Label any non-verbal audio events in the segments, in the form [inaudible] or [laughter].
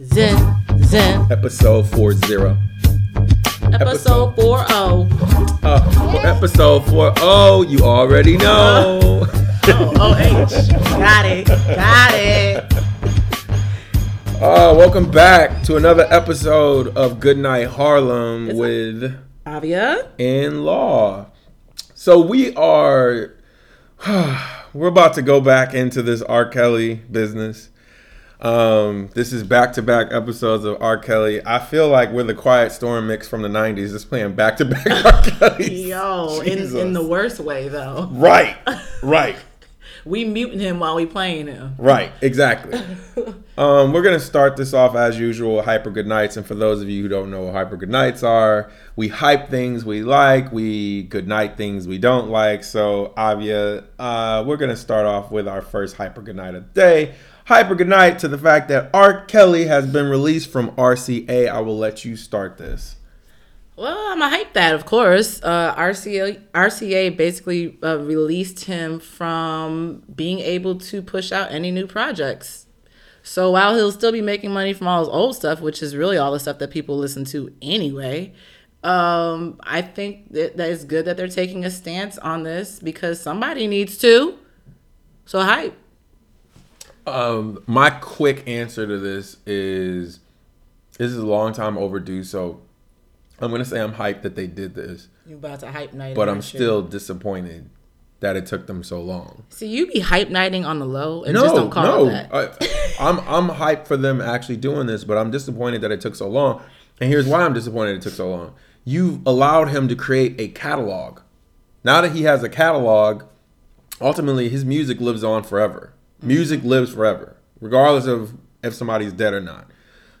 Zen, Zen. Episode 40. Episode 40. Uh, for episode 40, you already know. [laughs] Oh, OH. Got it. Got it. Uh, welcome back to another episode of Goodnight Harlem Is with Avia? In Law. So we are [sighs] we're about to go back into this R. Kelly business. Um, this is back to back episodes of R. Kelly. I feel like we're the Quiet Storm mix from the '90s, just playing back to back R. Kelly. Yo, in, in the worst way, though. right, [laughs] right, We muting him while we playing him. right, exactly. [laughs] Um, we're gonna start this off as usual, hyper good nights. And for those of you who don't know what hyper good nights are, we hype things we like, we good night things we don't like. So Avia, uh, we're gonna start off with our first hyper good night of the day. Hyper good night to the fact that R. Kelly has been released from RCA. I will let you start this. Well, I'm gonna hype that, of course. Uh, RCA RCA basically uh, released him from being able to push out any new projects. So while he'll still be making money from all his old stuff, which is really all the stuff that people listen to anyway, um, I think that, that it's good that they're taking a stance on this because somebody needs to. So hype. Um, my quick answer to this is this is a long time overdue. So I'm gonna say I'm hyped that they did this. You about to hype night? but I'm still disappointed that it took them so long. See, you be hype nighting on the low and just don't call it that. I, I'm I'm hyped for them actually doing this, but I'm disappointed that it took so long. And here's why I'm disappointed it took so long. You've allowed him to create a catalog. Now that he has a catalog, ultimately his music lives on forever. Music lives forever, regardless of if somebody's dead or not.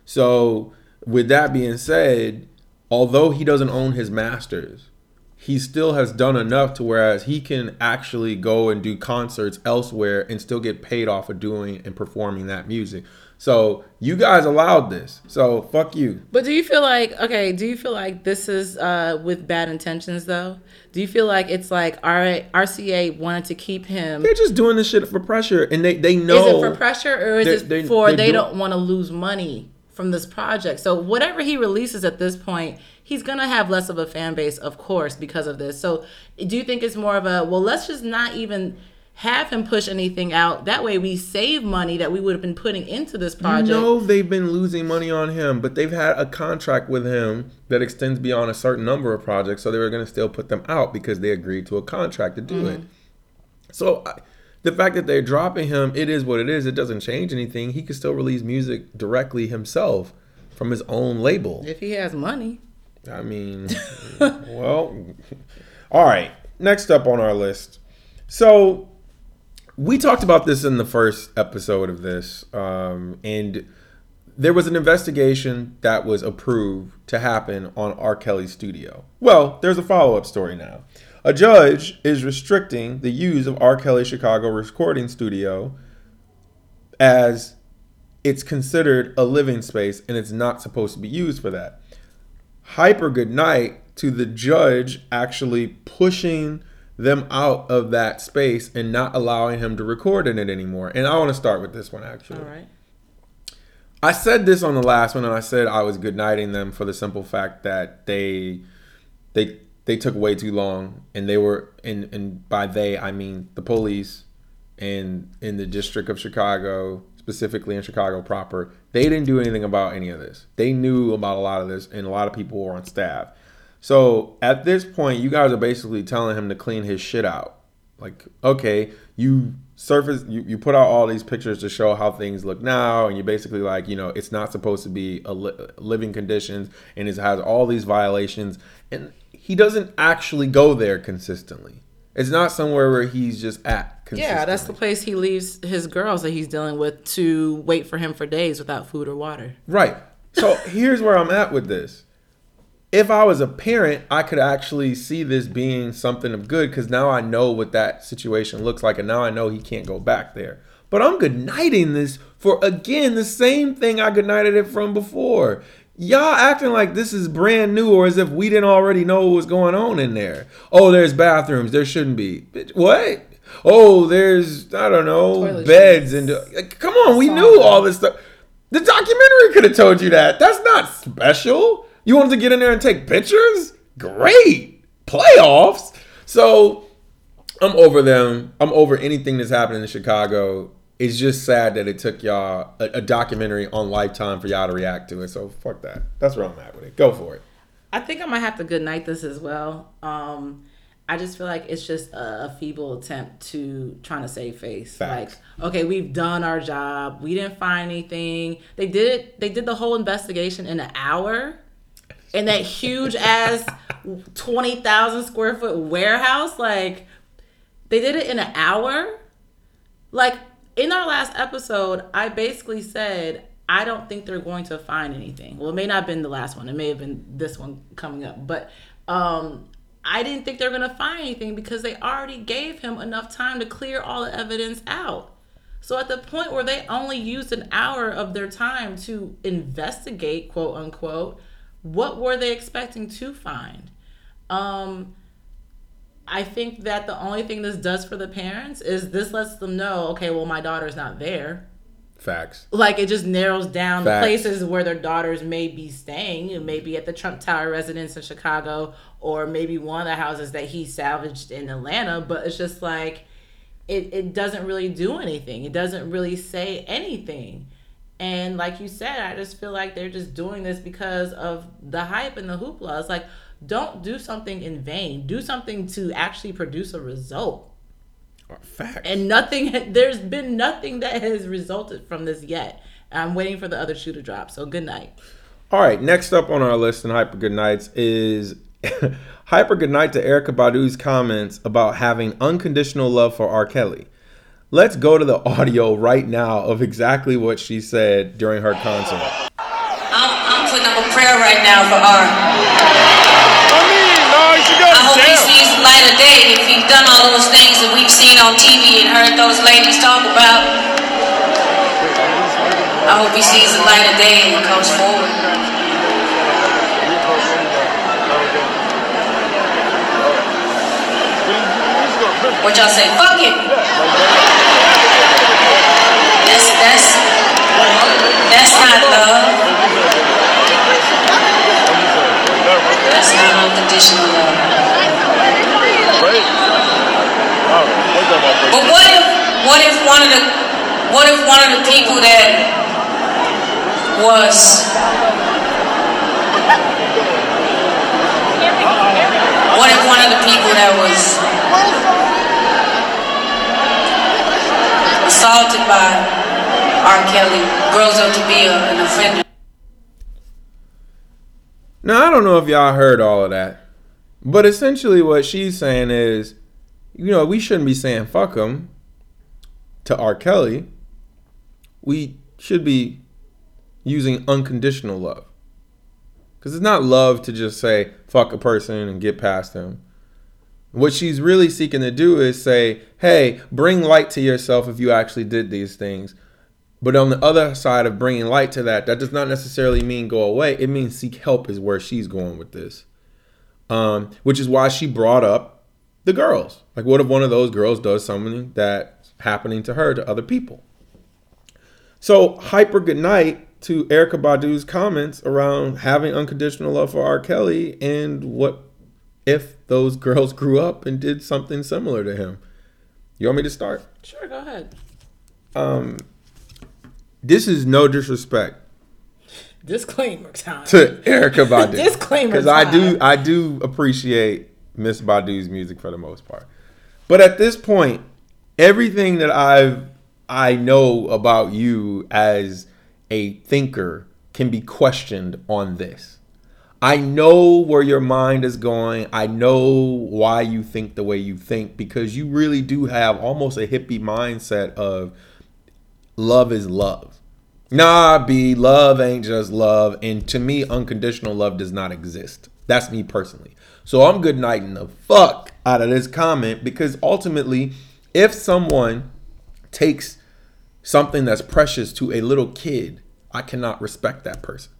So, with that being said, although he doesn't own his masters, he still has done enough to whereas he can actually go and do concerts elsewhere and still get paid off of doing and performing that music. So you guys allowed this. So fuck you. But do you feel like okay? Do you feel like this is uh, with bad intentions though? Do you feel like it's like right, RCA wanted to keep him? They're just doing this shit for pressure, and they they know. Is it for pressure or is They're- it they're- for they're they don't want to lose money from this project? So whatever he releases at this point, he's gonna have less of a fan base, of course, because of this. So do you think it's more of a well, let's just not even have him push anything out? That way we save money that we would have been putting into this You project. know they've been losing money on him, but they've had a contract with him that extends beyond a certain number of projects, so they were going to still put them out because they agreed to a contract to do mm. it. So I, the fact that they're dropping him, it is what it is. It doesn't change anything. He could still release music directly himself from his own label. if he has money. I mean, [laughs] well, all right. Next up on our list. So we talked about this in the first episode of this, um, and there was an investigation that was approved to happen on R. Kelly's studio. Well, there's a follow up story now. A judge is restricting the use of R. Kelly's Chicago recording studio as it's considered a living space and it's not supposed to be used for that hyper good night to the judge actually pushing them out of that space and not allowing him to record in it anymore. And I want to start with this one actually. All right. I said this on the last one and I said I was good nighting them for the simple fact that they they they took way too long and they were and and by they I mean the police and in the district of Chicago, specifically in Chicago proper, they didn't do anything about any of this. They knew about a lot of this and a lot of people were on staff. So at this point, you guys are basically telling him to clean his shit out. Like, okay, you surface, you, you put out all these pictures to show how things look now, and you're basically like, you know, it's not supposed to be a li- living conditions, and it has all these violations, and he doesn't actually go there consistently. It's not somewhere where he's just at. Yeah, that's the place he leaves his girls that he's dealing with to wait for him for days without food or water. Right. So here's where I'm at with this. If I was a parent, I could actually see this being something of good because now I know what that situation looks like, and now I know he can't go back there. But I'm good nighting this for again the same thing I good nighted it from before. Y'all acting like this is brand new or as if we didn't already know what was going on in there. Oh, there's bathrooms. There shouldn't be. Bitch, What? Oh, there's I don't know Toilet beds and like, come on, we knew all this stuff. The documentary could have told you that. That's not special. You wanted to get in there and take pictures? Great. Playoffs. So I'm over them. I'm over anything that's happening in Chicago. It's just sad that it took y'all a, a documentary on Lifetime for y'all to react to it. So fuck that. That's where I'm at with it. Go for it. I think I might have to good night this as well. Um, I just feel like it's just a, a feeble attempt to trying to save face. Facts. Like, okay, we've done our job. We didn't find anything. They did it. They did the whole investigation in an hour, in that huge ass twenty thousand square foot warehouse. Like, they did it in an hour. Like in our last episode, I basically said I don't think they're going to find anything. Well, it may not have been the last one. It may have been this one coming up, but um, I didn't think they're going to find anything because they already gave him enough time to clear all the evidence out. So at the point where they only used an hour of their time to investigate, quote unquote, what were they expecting to find? Um, I think that the only thing this does for the parents is this lets them know, okay, well, my daughter's not there. Facts. Like it just narrows down Facts. the places where their daughters may be staying. It may be at the Trump Tower residence in Chicago, or maybe one of the houses that he salvaged in Atlanta. But it's just like it, it doesn't really do anything. It doesn't really say anything. And like you said, I just feel like they're just doing this because of the hype and the hoopla. It's like, don't do something in vain. Do something to actually produce a result. Facts. And nothing, [laughs] there's been nothing that has resulted from this yet. I'm waiting for the other shoe to drop. So good night. All right, next up on our list in Hyper Good Nights is [laughs] Hyper Good Night to Erykah Badu's comments about having unconditional love for R. Kelly. Let's go to the audio right now of exactly what she said during her concert. I'm, I'm putting up a prayer right now for R. I mean, no, you should go I hope he sees the light of day. If he's done all those things that we've seen on TV and heard those ladies talk about, I hope he sees the light of day and comes forward. What y'all say? Fuck it. That's that's that's not love. That's not unconditional love. But what if what if one of the what if one of the people that was what if one of the people that was assaulted by R. Kelly grows up to be a, an offender? Now, I don't know if y'all heard all of that, but essentially what she's saying is, you know, we shouldn't be saying fuck him to R. Kelly. We should be using unconditional love. Because it's not love to just say fuck a person and get past them. What she's really seeking to do is say, hey, bring light to yourself if you actually did these things. But on the other side of bringing light to that, that does not necessarily mean go away. It means seek help, is where she's going with this. Um, which is why she brought up the girls. Like, what if one of those girls does something that's happening to her to other people? So, hyper good night to Erykah Badu's comments around having unconditional love for R. Kelly and what if those [laughs] girls grew up and did something similar to him. You want me to start? Sure, go ahead. Um, this is no disrespect Disclaimer time. to Erykah Badu. [laughs] Disclaimer because I do. I do appreciate Miss Badu's music for the most part, but at this point, everything that I've I know about you as a thinker can be questioned on this. I know where your mind is going. I know why you think the way you think because you really do have almost a hippie mindset of love is love. Nah, B, love ain't just love. And to me, unconditional love does not exist. That's me personally. So I'm good nighting the fuck out of this comment because ultimately, if someone takes something that's precious to a little kid, I cannot respect that person.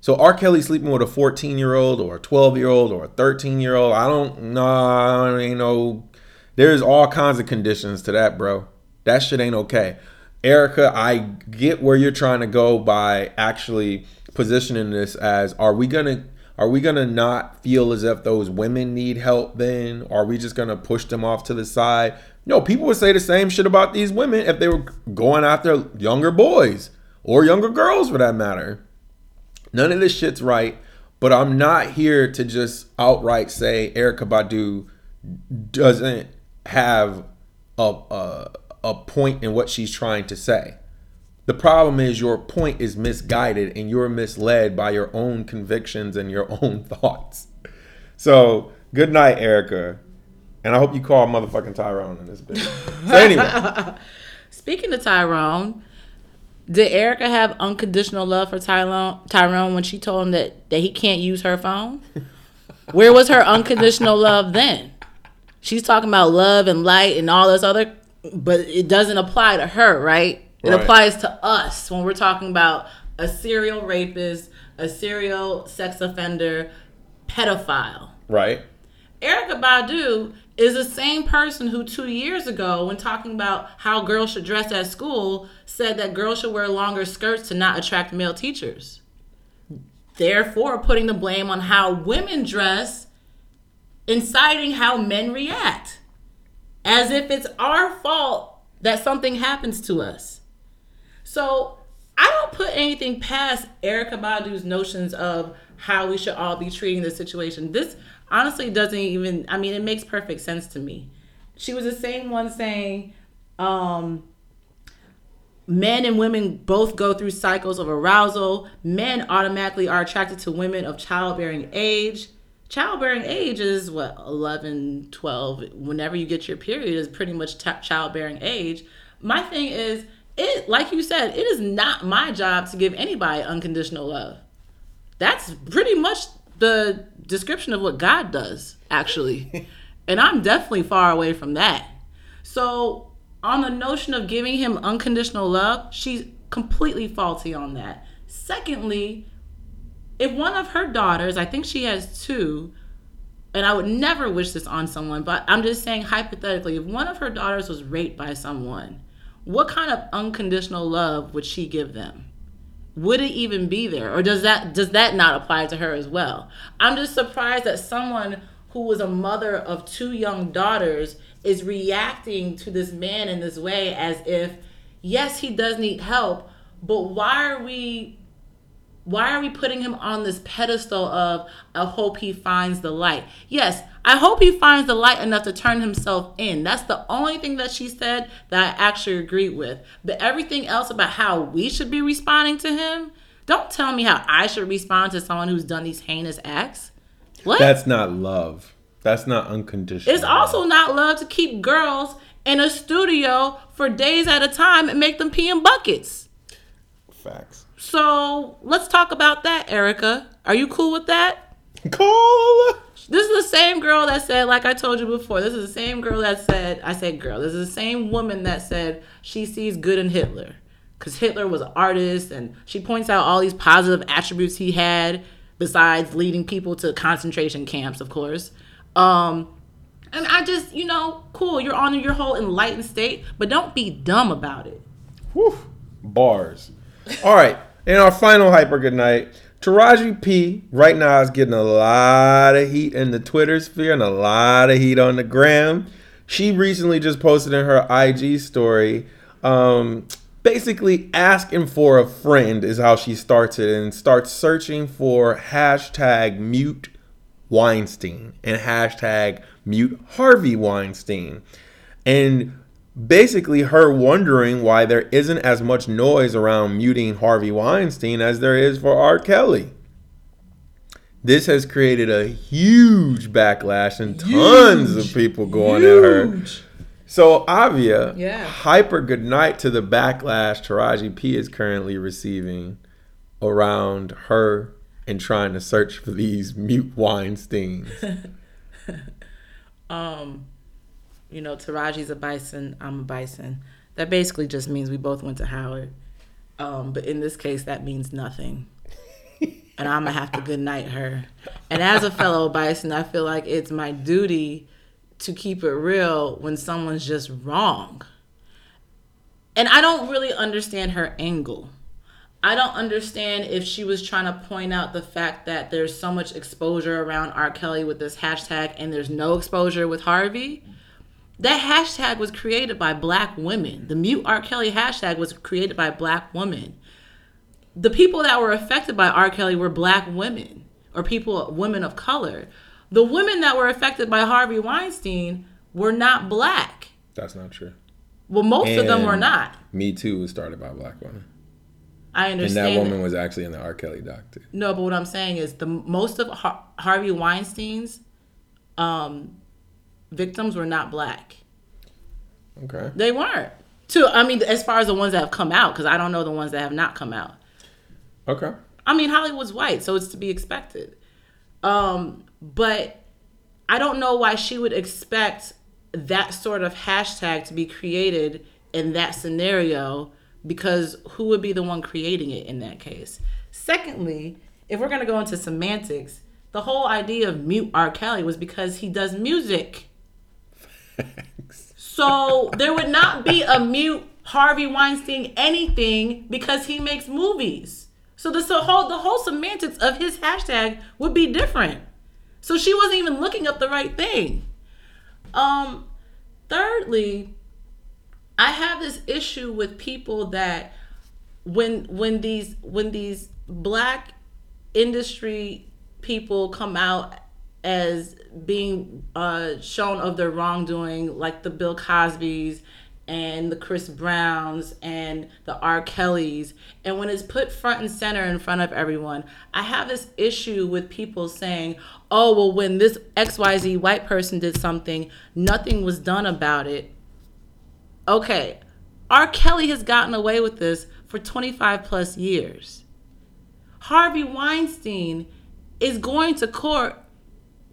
So R. Kelly sleeping with a 14 year old or a 12 year old or a 13 year old, I don't nah, ain't no there's all kinds of conditions to that, bro. That shit ain't okay. Erykah, I get where you're trying to go by actually positioning this as are we gonna are we gonna not feel as if those women need help then? Are we just gonna push them off to the side? No, people would say the same shit about these women if they were going after younger boys or younger girls for that matter. None of this shit's right, but I'm not here to just outright say Erykah Badu doesn't have a, a a point in what she's trying to say. The problem is your point is misguided and you're misled by your own convictions and your [laughs] own thoughts. So, good night, Erykah. And I hope you call motherfucking Tyrone in this bitch. So [laughs] anyway, Speaking of Tyrone, did Erykah have unconditional love for Tyrone Tyrone when she told him that, that he can't use her phone? Where was her unconditional love then? She's talking about love and light and all this other, but it doesn't apply to her, right? It Right. applies to us when we're talking about a serial rapist, a serial sex offender, pedophile. right? Erykah Badu is the same person who two years ago, when talking about how girls should dress at school, said that girls should wear longer skirts to not attract male teachers. Therefore, putting the blame on how women dress, inciting how men react, as if it's our fault that something happens to us. So I don't put anything past Erykah Badu's notions of how we should all be treating this situation. This honestly doesn't even, I mean, it makes perfect sense to me. She was the same one saying, um, men and women both go through cycles of arousal. Men automatically are attracted to women of childbearing age. Childbearing age is what, 11, 12. Whenever you get your period, is pretty much t- childbearing age. My thing is, it like you said, it is not my job to give anybody unconditional love. That's pretty much the description of what God does, actually. [laughs] and I'm definitely far away from that. So, on the notion of giving him unconditional love, she's completely faulty on that. Secondly, if one of her daughters, I think she has two, and I would never wish this on someone, but I'm just saying hypothetically, if one of her daughters was raped by someone, what kind of unconditional love would she give them? Would it even be there? Or does that does that not apply to her as well? I'm just surprised that someone who was a mother of two young daughters is reacting to this man in this way as if yes, he does need help, but why are we why are we putting him on this pedestal of I hope he finds the light? Yes, I hope he finds the light enough to turn himself in. That's the only thing that she said that I actually agree with. But everything else about how we should be responding to him, don't tell me how I should respond to someone who's done these heinous acts. What? That's not love. That's not unconditional. it's also not love to keep girls in a studio for days at a time and make them pee in buckets. facts. So let's talk about that, Erykah. Are you cool with that? Cool. This is the same girl that said, like I told you before, this is the same girl that said, I said girl, this is the same woman that said she sees good in Hitler. Because Hitler was an artist and she points out all these positive attributes he had, besides leading people to concentration camps, of course. Um, and I just, you know, cool, you're on your whole enlightened state, but don't be dumb about it. Whew. Bars. All right. And our final hyper good night. Taraji P right now is getting a lot of heat in the Twitter sphere and a lot of heat on the gram. She recently just posted in her IG story, um, basically asking for a friend is how she starts it and starts searching for hashtag mute Weinstein and hashtag mute Harvey Weinstein. And basically her wondering why there isn't as much noise around muting Harvey Weinstein as there is for R. Kelly. This has created a huge backlash and tons of people going at her. So Avia, Yeah. hyper good night to the backlash Taraji P is currently receiving around her and trying to search for these mute Weinsteins. [laughs] um, you know, Taraji's a bison, I'm a bison. That basically just means we both went to Howard. Um, but in this case, that means nothing. [laughs] and I'm gonna have to good night her. And as a fellow bison, I feel like it's my duty to keep it real when someone's just wrong. and I don't really understand her angle. I don't understand if she was trying to point out the fact that there's so much exposure around R. Kelly with this hashtag and there's no exposure with Harvey. That hashtag was created by black women. The mute R. Kelly hashtag was created by black women. The people that were affected by R. Kelly were black women or people, women of color. The women that were affected by Harvey Weinstein were not black. That's not true. Well, most of them were not. Me Too was started by a black woman. I understand. And that woman was actually in the R. Kelly doc too. No, but what I'm saying is the most of Har- Harvey Weinstein's um, victims were not black. Okay. They weren't. Too. I mean, as far as the ones that have come out, because I don't know the ones that have not come out. Okay. I mean, Hollywood's white, so it's to be expected. Um, but I don't know why she would expect that sort of hashtag to be created in that scenario because who would be the one creating it in that case? Secondly, if we're going to go into semantics, the whole idea of mute R. Kelly was because he does music. So there would not be a mute Harvey Weinstein anything because he makes movies. So the so whole the whole semantics of his hashtag would be different. So she wasn't even looking up the right thing. Um thirdly, I have this issue with people that when when these when these black industry people come out as being uh, shown of their wrongdoing, like the Bill Cosbys and the Chris Browns and the R. Kellys, and when it's put front and center in front of everyone, I have this issue with people saying, "Oh, well, when this X Y Z white person did something, nothing was done about it." Okay, R. Kelly has gotten away with this for 25 plus years. Harvey Weinstein is going to court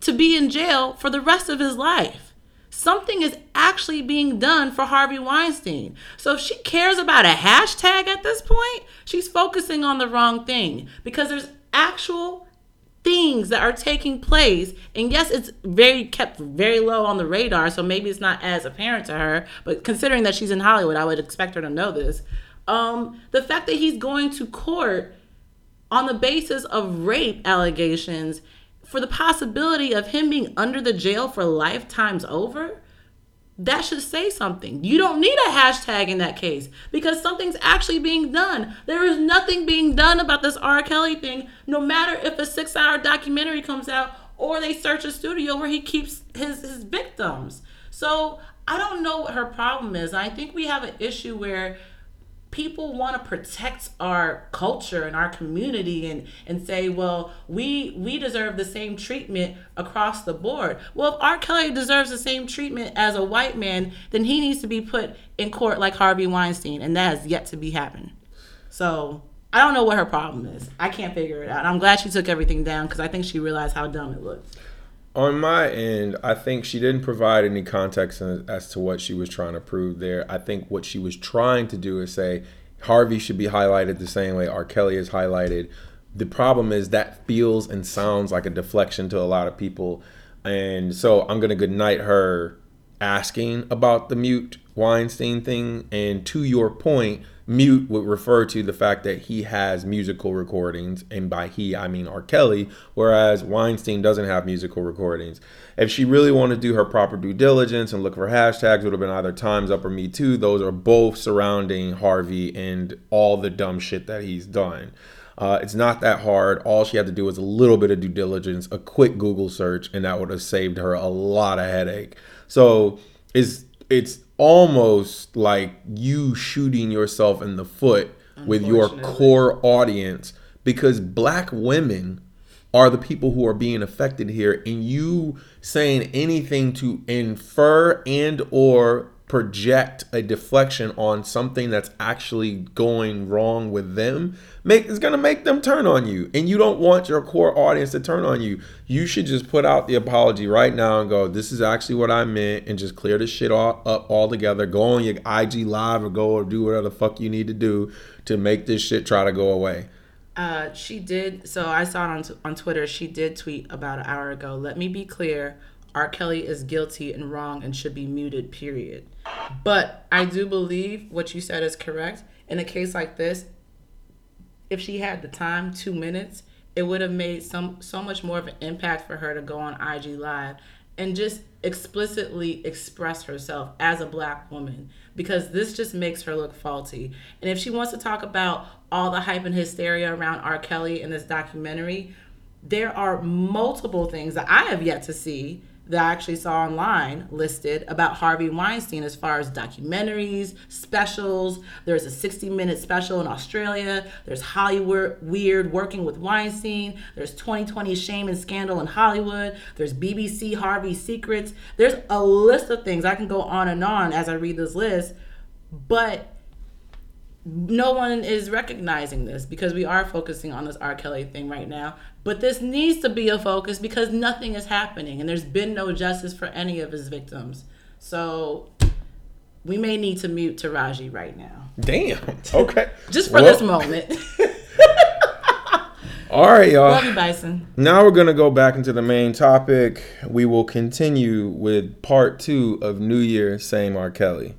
to be in jail for the rest of his life. Something is actually being done for Harvey Weinstein. So if she cares about a hashtag at this point, she's focusing on the wrong thing because there's actual things that are taking place and yes it's very kept very low on the radar so maybe it's not as apparent to her but considering that she's in hollywood i would expect her to know this um, the fact that he's going to court on the basis of rape allegations for the possibility of him being under the jail for lifetimes over that should say something. You don't need a hashtag in that case because something's actually being done. There is nothing being done about this R. Kelly thing, no matter if a six hour documentary comes out or they search a studio where he keeps his, his victims. So I don't know what her problem is. I think we have an issue where people want to protect our culture and our community and and say well we we deserve the same treatment across the board. Well if r. Kelly deserves the same treatment as a white man then he needs to be put in court like harvey weinstein and that has yet to be happen so i don't know what her problem is. I can't figure it out. I'm glad she took everything down because i think she realized how dumb it looked On my end, I think she didn't provide any context as to what she was trying to prove there. I think what she was trying to do is say Harvey should be highlighted the same way R. Kelly is highlighted. The problem is that feels and sounds like a deflection to a lot of people. And so I'm going to goodnight her asking about the mute Weinstein thing. And to your point, mute would refer to the fact that he has musical recordings. And by he, I mean R. Kelly, whereas Weinstein doesn't have musical recordings. If she really wanted to do her proper due diligence and look for hashtags, it would have been either Time's Up or Me Too. Those are both surrounding Harvey and all the dumb shit that he's done. Uh, it's not that hard. All she had to do was a little bit of due diligence, a quick Google search, and that would have saved her a lot of headache. So it's it's almost like you shooting yourself in the foot with your core audience because black women are the people who are being affected here and you saying anything to infer and or project a deflection on something that's actually going wrong with them make is going to make them turn on you and you don't want your core audience to turn on you you should just put out the apology right now and go this is actually what i meant and just clear this shit all, up altogether go on your ig live or go or do whatever the fuck you need to do to make this shit try to go away Uh, she did. So I saw it on on Twitter. She did tweet about an hour ago. Let me be clear. R. Kelly is guilty and wrong and should be muted, period. But I do believe what you said is correct. In a case like this, if she had the time, two minutes, it would have made some so much more of an impact for her to go on IG Live and just explicitly express herself as a black woman because this just makes her look faulty. And if she wants to talk about all the hype and hysteria around R. Kelly in this documentary, there are multiple things that I have yet to see that I actually saw online listed about Harvey Weinstein as far as documentaries, specials. There's a 60 minute special in Australia. There's Hollywood Weird working with Weinstein. There's 2020 Shame and Scandal in Hollywood. There's BBC Harvey Secrets. There's a list of things. I can go on and on as I read this list, but no one is recognizing this because we are focusing on this R. Kelly thing right now. But this needs to be a focus because nothing is happening and there's been no justice for any of his victims. So we may need to mute Taraji right now. Damn. Okay. Just for Well, this moment. [laughs] [laughs] All right, y'all. Love you, Bison. Now we're gonna go back into the main topic. We will continue with part two of New Year, same R. Kelly.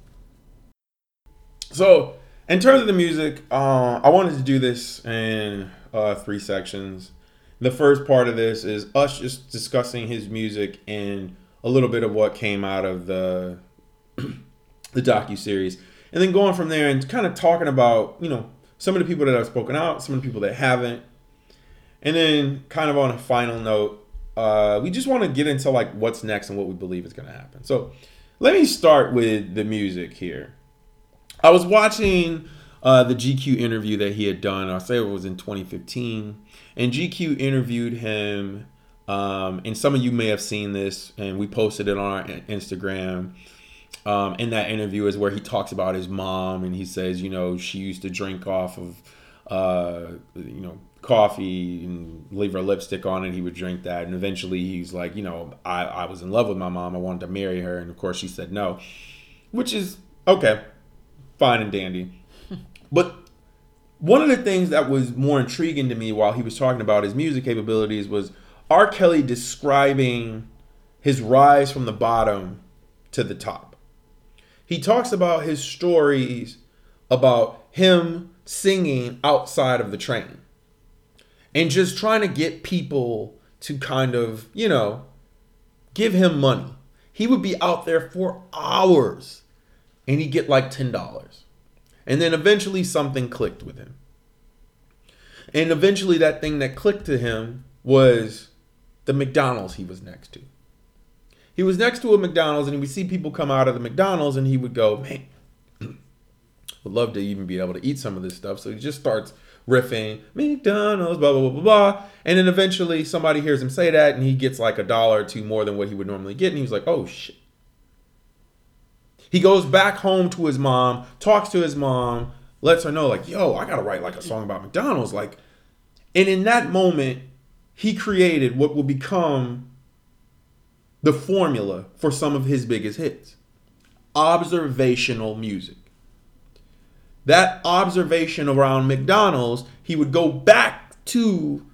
So, in terms of the music, uh, I wanted to do this in uh, three sections. The first part of this is us just discussing his music and a little bit of what came out of the [clears throat] the docu series, and then going from there and kind of talking about you know some of the people that have spoken out, some of the people that haven't, and then, kind of on a final note, uh, we just want to get into like what's next and what we believe is going to happen. So, let me start with the music here. I was watching uh, the GQ interview that he had done. I say it was in 2015, and GQ interviewed him. Um, and some of you may have seen this, and we posted it on our Instagram. Um, in that interview is where he talks about his mom, and he says, you know, she used to drink off of, uh, you know, coffee and leave her lipstick on it. He would drink that, and eventually he's like, you know, I, I was in love with my mom. I wanted to marry her, and of course she said no, which is okay, fine and dandy. but one of the things that was more intriguing to me while he was talking about his music capabilities was R. Kelly describing his rise from the bottom to the top. He talks about his stories about him singing outside of the train and just trying to get people to kind of, you know, give him money. He would be out there for hours and he'd get like $10. And then eventually something clicked with him. And eventually that thing that clicked to him was the McDonald's he was next to. He was next to a McDonald's and he would see people come out of the McDonald's and he would go, man, [clears throat] would love to even be able to eat some of this stuff. So he just starts riffing, McDonald's, blah, blah, blah, blah, blah. And then eventually somebody hears him say that and he gets like a dollar or two more than what he would normally get. And he was like, oh shit. He goes back home to his mom, talks to his mom, lets her know, like, yo, I gotta write like a song about McDonald's. Like, and in that moment, he created what will become the formula for some of his biggest hits observational music. That observation around McDonald's, he would go back to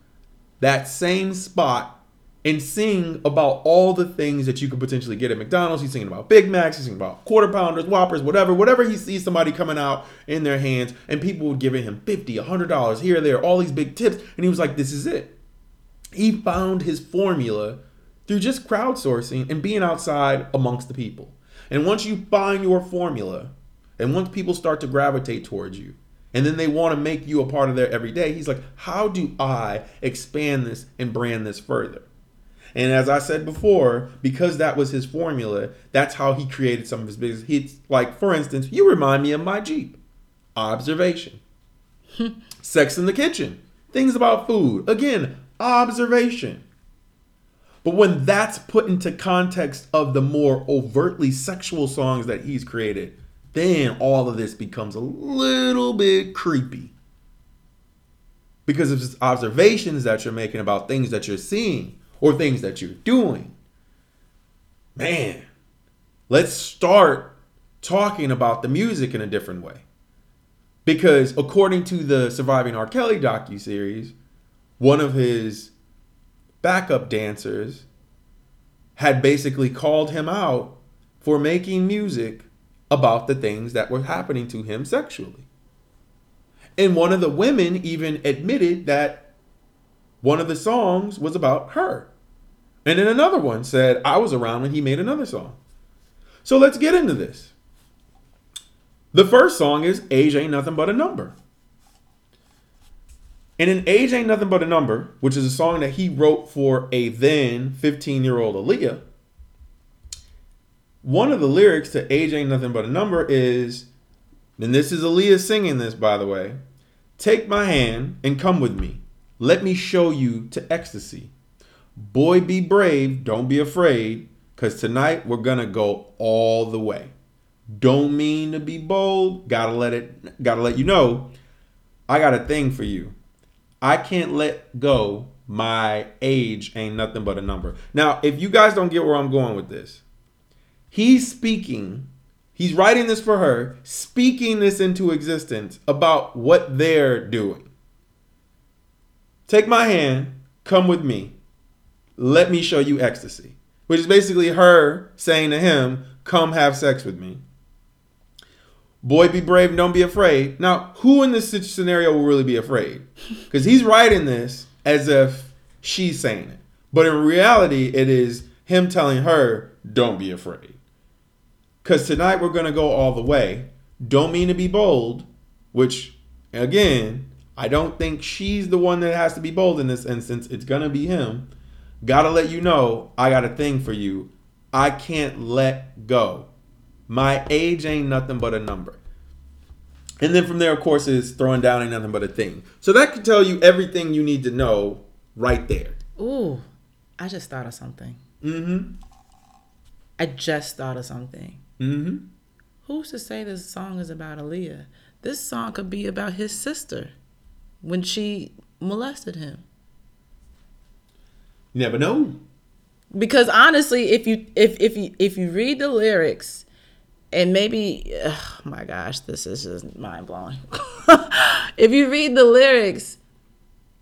that same spot and sing about all the things that you could potentially get at McDonald's. He's singing about Big Macs, he's singing about quarter pounders, whoppers, whatever, whatever he sees somebody coming out in their hands, and people would giving him $50, $100 here, there, all these big tips. And he was like, this is it. He found his formula through just crowdsourcing and being outside amongst the people. And once you find your formula, and once people start to gravitate towards you, and then they want to make you a part of their everyday, he's like, how do I expand this and brand this further? And as I said before, because that was his formula, that's how he created some of his biggest hits. Like, for instance, you remind me of my Jeep. Observation. [laughs] Sex in the kitchen. Things about food. Again, observation. But when that's put into context of the more overtly sexual songs that he's created, then all of this becomes a little bit creepy. Because of observations that you're making about things that you're seeing or things that you're doing. Man, let's start talking about the music in a different way. Because according to the Surviving R. Kelly docu-series, one of his backup dancers had basically called him out for making music about the things that were happening to him sexually. And one of the women even admitted that one of the songs was about her. And then another one said, I was around when he made another song. So let's get into this. The first song is Age Ain't Nothing But a Number. And in Age Ain't Nothing But a Number, which is a song that he wrote for a then 15 year old Aaliyah, one of the lyrics to Age Ain't Nothing But a Number is, and this is Aaliyah singing this, by the way Take my hand and come with me. Let me show you to ecstasy. Boy, be brave, don't be afraid, because tonight we're gonna go all the way. Don't mean to be bold, gotta let it, gotta let you know, I got a thing for you. I can't let go. My age ain't nothing but a number. Now, if you guys don't get where I'm going with this, he's speaking, he's writing this for her, speaking this into existence about what they're doing. Take my hand, come with me. Let me show you ecstasy. Which is basically her saying to him, Come have sex with me. Boy, be brave and don't be afraid. Now, who in this scenario will really be afraid? [laughs] Because he's writing this as if she's saying it. But in reality, it is him telling her, Don't be afraid. Because tonight we're going to go all the way. Don't mean to be bold, which, again, I don't think she's the one that has to be bold in this instance. It's going to be him. Gotta let you know, I got a thing for you. I can't let go. My age ain't nothing but a number. And then from there, of course, is throwing down ain't nothing but a thing. So that could tell you everything you need to know right there. Ooh, I just thought of something. Mm-hmm. I just thought of something. Mm-hmm. Who's to say this song is about Aaliyah? This song could be about his sister when she molested him. Never know. Because honestly, if you if if you if you read the lyrics, and maybe oh my gosh, this is just mind blowing. [laughs] if you read the lyrics,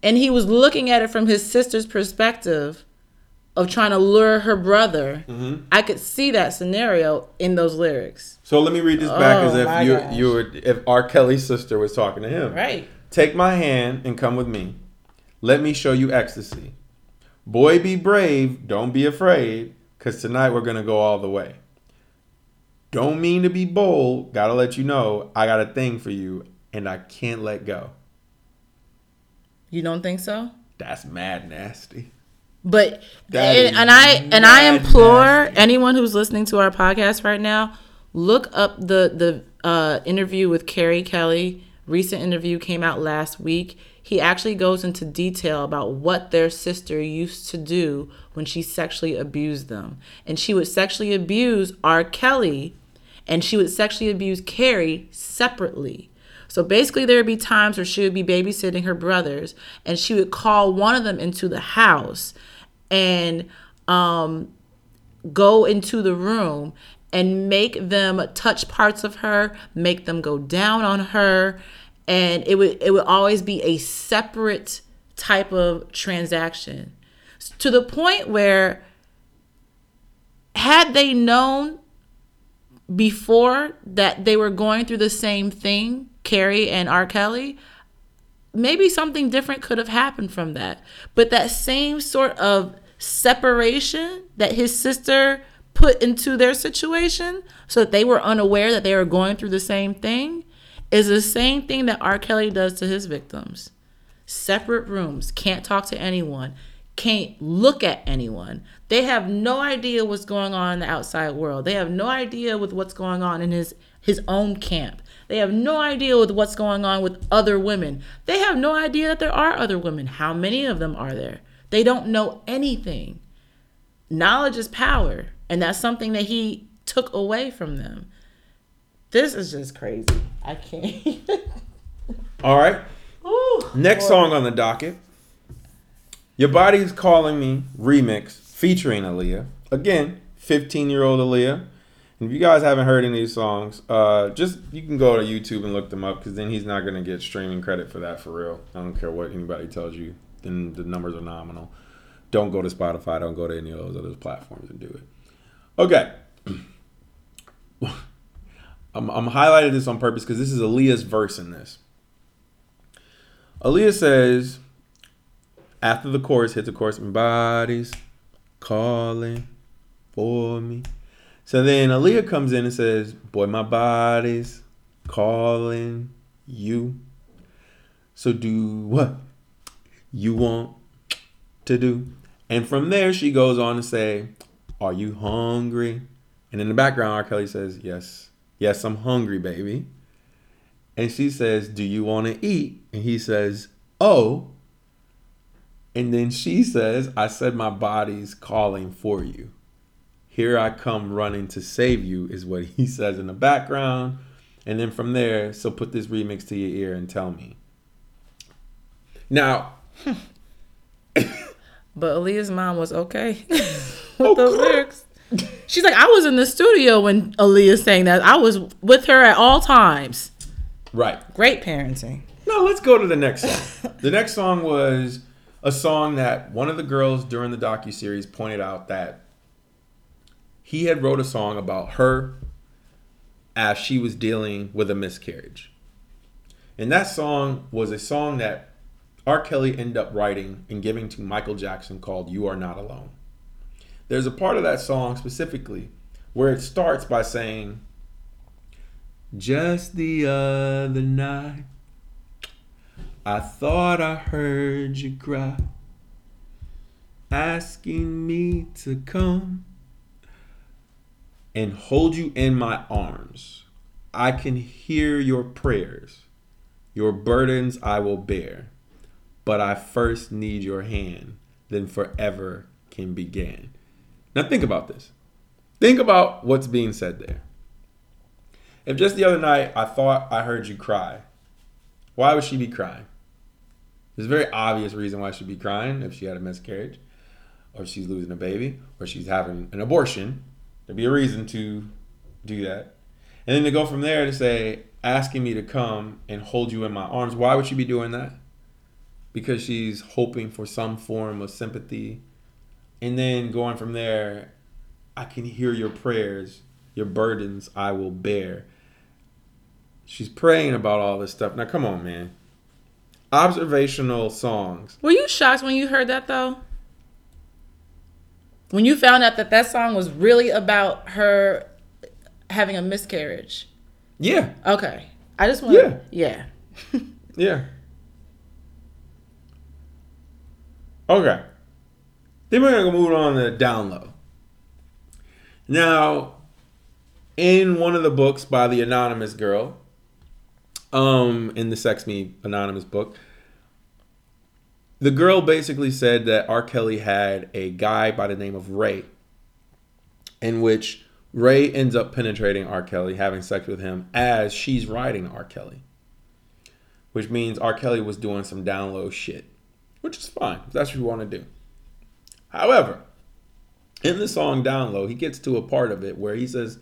and he was looking at it from his sister's perspective of trying to lure her brother, mm-hmm. I could see that scenario in those lyrics. So let me read this back Oh, as if you gosh. you were if R. Kelly's sister was talking to him. Right. Take my hand and come with me. Let me show you ecstasy. Boy, be brave. Don't be afraid, because tonight we're going to go all the way. Don't mean to be bold. Gotta let you know I got a thing for you and I can't let go. You don't think so? That's mad nasty. But and, and I and I implore nasty. anyone who's listening to our podcast right now, look up the the uh, interview with Carey Kelly. Recent interview came out last week. He actually goes into detail about what their sister used to do when she sexually abused them, and she would sexually abuse R. Kelly, and she would sexually abuse Carey separately. So basically, there would be times where she would be babysitting her brothers, and she would call one of them into the house and um, go into the room and make them touch parts of her, make them go down on her, and it would it would always be a separate type of transaction to the point where had they known before that they were going through the same thing, Carey and R. Kelly, maybe something different could have happened from that. But that same sort of separation that his sister put into their situation so that they were unaware that they were going through the same thing is the same thing that R. Kelly does to his victims. Separate rooms, can't talk to anyone, can't look at anyone. They have no idea what's going on in the outside world. They have no idea with what's going on in his his own camp. They have no idea with what's going on with other women. They have no idea that there are other women. How many of them are there? They don't know anything. Knowledge is power, and that's something that he took away from them. This is just crazy. I can't. All right. Ooh. Next song on the docket. Your Body's Calling Me remix featuring Aaliyah. Again, 15 year old Aaliyah. And if you guys haven't heard any of these songs, uh, just you can go to YouTube and look them up because then he's not going to get streaming credit for that for real. I don't care what anybody tells you, then the numbers are nominal. don't go to Spotify. Don't go to any of those other platforms and do it. Okay. [clears throat] I'm, I'm highlighting this on purpose because this is Aaliyah's verse in this. Aaliyah says, after the chorus hits the chorus, my body's calling for me. So then Aaliyah comes in and says, Boy, my body's calling you. So do what you want to do. And from there, she goes on to say, Are you hungry? And in the background, R. Kelly says, Yes, yes, I'm hungry, baby. And she says, Do you want to eat? And he says, Oh. And then she says, I said my body's calling for you. Here I come running to save you, is what he [laughs] says in the background. And then from there, so put this remix to your ear and tell me. Now, [laughs] But Aaliyah's mom was okay [laughs] with Oh, those crap. lyrics. She's like, I was in the studio when Aaliyah sang that. I was with her at all times. right. Great parenting. No, let's go to the next song. the next song was a song that one of the girls during the docu series pointed out that he had wrote a song about her as she was dealing with a miscarriage. And that song was a song that R. Kelly ended up writing and giving to Michael Jackson called You Are Not Alone. There's a part of that song specifically where it starts by saying, Just the other night, I thought I heard you cry, asking me to come and hold you in my arms. I can hear your prayers, your burdens I will bear, but I first need your hand, then forever can begin. Now think about this. Think about what's being said there. If just the other night I thought I heard you cry, why would she be crying? There's a very obvious reason why she'd be crying if she had a miscarriage, or she's losing a baby, or she's having an abortion. There'd be a reason to do that. And then to go from there to say, asking me to come and hold you in my arms, why would she be doing that? Because she's hoping for some form of sympathy. And then going from there, I can hear your prayers, your burdens I will bear. She's praying about all this stuff. Now, come on, man. Observational songs. Were you shocked when you heard that though? When you found out that that song was really about her having a miscarriage. Yeah, Okay. I just want Yeah. yeah. [laughs] yeah. Okay. Then we're gonna move on to down low. Now, in one of the books by the anonymous girl, um, in the Sex Me Anonymous book, the girl basically said that R. Kelly had a guy by the name of Ray, in which Ray ends up penetrating R. Kelly, having sex with him as she's riding R. Kelly. Which means R. Kelly was doing some down low shit. Which is fine. If that's what you want to do. However, in the song Down Low, he gets to a part of it where he says,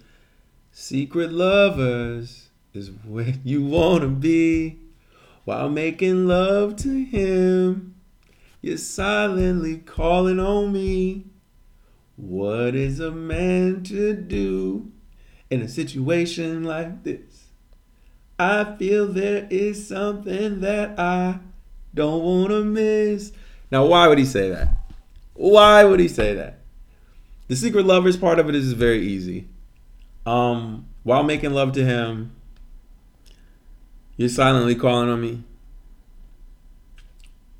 Secret lovers is where you want to be while making love to him. You're silently calling on me. What is a man to do in a situation like this? I feel there is something that I don't want to miss. Now, why would he say that? Why would he say that? The secret lovers part of it is very easy. Um, while making love to him, you're silently calling on me.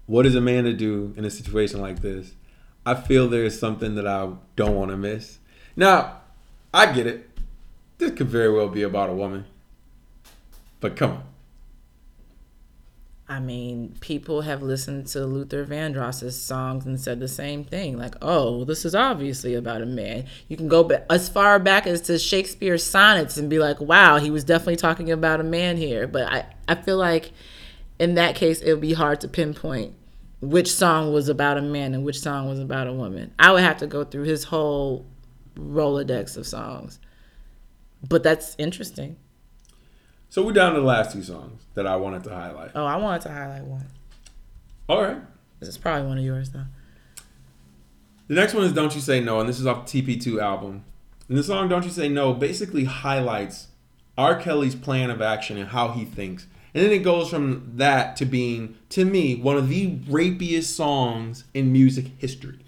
What is a man to do in a situation like this? I feel there is something that I don't want to miss. Now, I get it. This could very well be about a woman. But come on. I mean, people have listened to Luther Vandross's songs and said the same thing. Like, oh, this is obviously about a man. You can go as far back as to Shakespeare's sonnets and be like, wow, he was definitely talking about a man here. But I, I feel like in that case, it would be hard to pinpoint which song was about a man and which song was about a woman. I would have to go through his whole Rolodex of songs. But that's interesting. So we're down to the last two songs that I wanted to highlight. Oh, I wanted to highlight one. All right. This is probably one of yours, though. The next one is Don't You Say No, and this is off the TP2 album. And the song Don't You Say No basically highlights R. Kelly's plan of action and how he thinks. And then it goes from that to being, to me, one of the rapiest songs in music history.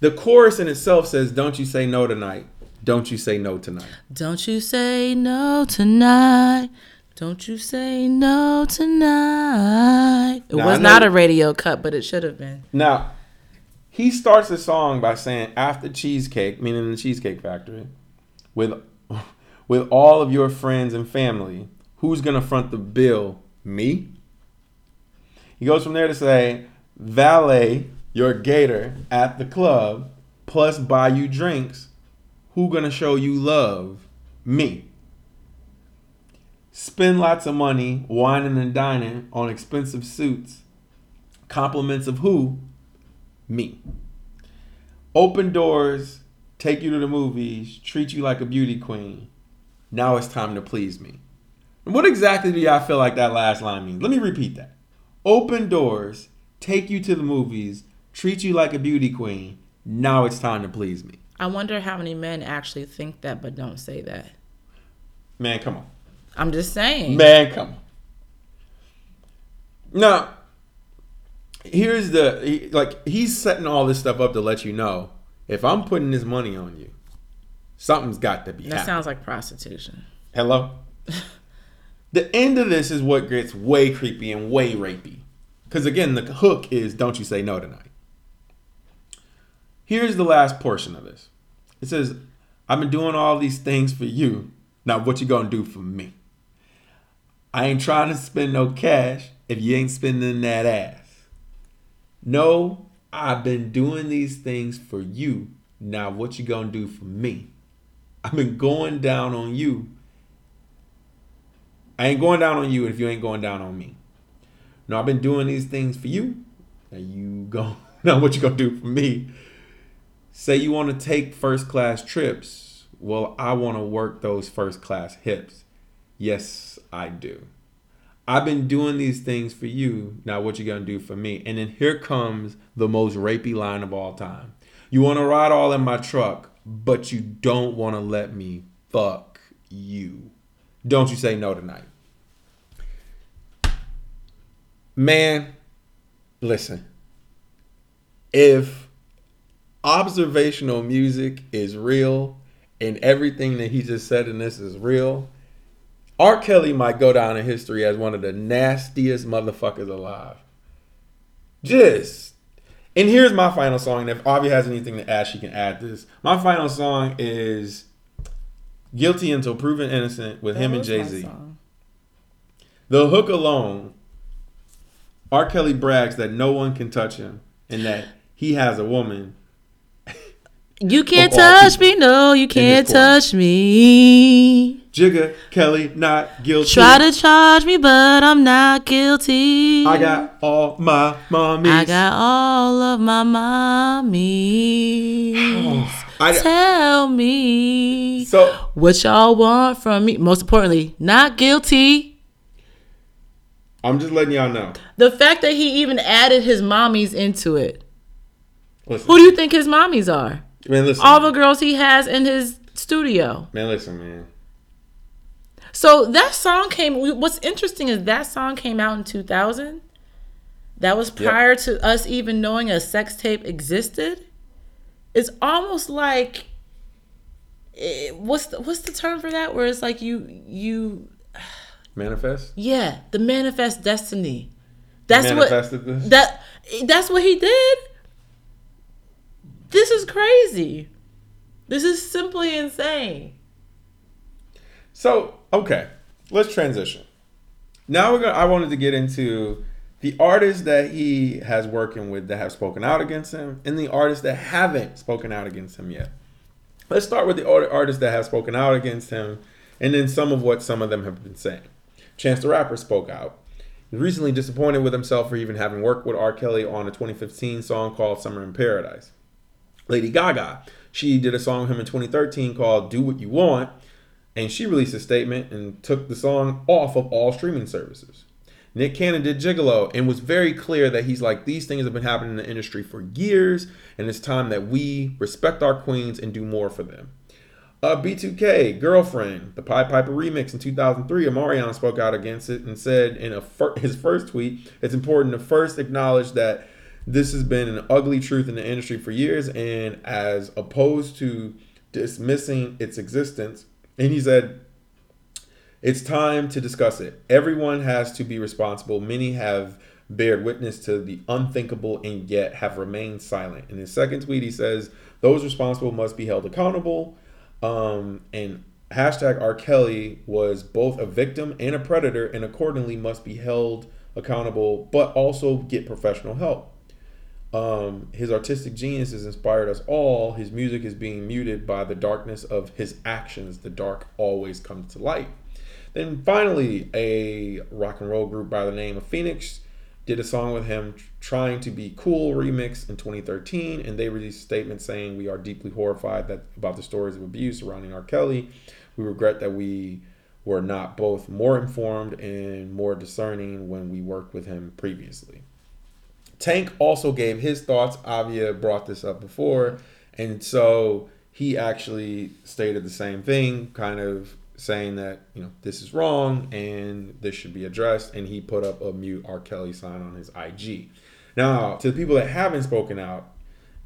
The chorus in itself says, Don't you say no tonight. Don't you say no tonight. Don't you say no tonight. Don't you say no tonight. It Now, was not a radio cut, but it should have been. Now, he starts the song by saying, "After cheesecake, meaning the Cheesecake Factory, with with all of your friends and family, who's gonna front the bill? Me." He goes from there to say, "Valet your gator at the club, plus buy you drinks. Who gonna show you love? Me." Spend lots of money whining and dining on expensive suits. Compliments of who? me. Open doors, take you to the movies, treat you like a beauty queen. Now it's time to please me. And what exactly do y'all feel like that last line means? Let me repeat that. Open doors, take you to the movies, treat you like a beauty queen. Now it's time to please me. I wonder how many men actually think that but don't say that. Man, come on. I'm just saying. Man, come on. Now, here's the like he's setting all this stuff up to let you know if I'm putting this money on you, something's got to be that happening. sounds like prostitution. Hello. [laughs] the end of this is what gets way creepy and way rapey, because again, the hook is "Don't you say no tonight." Here's the last portion of this. It says, "I've been doing all these things for you. Now, what you gonna do for me? I ain't trying to spend no cash if you ain't spending that ass. No, I've been doing these things for you. Now, what you gonna do for me? I've been going down on you. I ain't going down on you if you ain't going down on me. No, I've been doing these things for you. Now you go. [laughs] Now what you gonna do for me? Say you want to take first class trips. Well, I want to work those first class hips. Yes, I do. I've been doing these things for you. Now, what you gonna do for me? And then here comes the most rapey line of all time. You want to ride all in my truck, but you don't want to let me fuck you. Don't you say no tonight, man? Listen, if observational music is real and everything that he just said in this is real, R. Kelly might go down in history as one of the nastiest motherfuckers alive. Just. And here's my final song. And if Avi has anything to add, she can add this. My final song is Guilty Until Proven Innocent with him and Jay Z. The hook alone, R. Kelly brags that no one can touch him and that he has a woman. You can't touch me, no, you can't touch me. Jigga Kelly not guilty. Try to charge me, but I'm not guilty. I got all my mommies. I got all of my mommies. [sighs] I- Tell me so what y'all want from me. Most importantly, not guilty. I'm just letting y'all know. The fact that he even added his mommies into it. Listen, Who do you think his mommies are? Man, listen, All the girls he has in his studio. man, listen, man. So that song came. What's interesting is that song came out in 2000. That was prior to us even knowing a sex tape existed. It's almost like eh, what's the, what's the term for that? Where it's like you you Manifest. yeah the manifest destiny. That's manifested what this? that that's what he did. This is crazy. This is simply insane. So okay, let's transition. Now we're gonna. I wanted to get into the artists that he has working with that have spoken out against him, and the artists that haven't spoken out against him yet. Let's start with the art- artists that have spoken out against him, and then some of what some of them have been saying. Chance the Rapper spoke out. He's recently disappointed with himself for even having worked with R. Kelly on a 2015 song called "Summer in Paradise." Lady Gaga, she did a song with him in 2013 called "Do What You Want." and she released a statement and took the song off of all streaming services. Nick Cannon did Gigolo and was very clear that he's like, these things have been happening in the industry for years, and it's time that we respect our queens and do more for them. Uh, B2K, Girlfriend, the Pied Piper remix in 2003, Omarion spoke out against it and said in fir- his first tweet, it's important to first acknowledge that this has been an ugly truth in the industry for years, and as opposed to dismissing its existence, and he said, it's time to discuss it. Everyone has to be responsible. Many have bared witness to the unthinkable and yet have remained silent. In his second tweet, he says, Those responsible must be held accountable. Um, and hashtag R. Kelly was both a victim and a predator and accordingly must be held accountable, but also get professional help. Um, his artistic genius has inspired us all. His music is being muted by the darkness of his actions. The dark always comes to light. Then finally, a rock and roll group by the name of Phoenix did a song with him, Trying to Be Cool remix in 2013, and they released a statement saying, We are deeply horrified that about the stories of abuse surrounding R. Kelly. We regret that we were not both more informed and more discerning when we worked with him previously. Tank also gave his thoughts. Avia brought this up before, and so he actually stated the same thing, kind of saying that you know this is wrong and this should be addressed and he put up a mute R. Kelly sign on his IG. Now, to the people that haven't spoken out,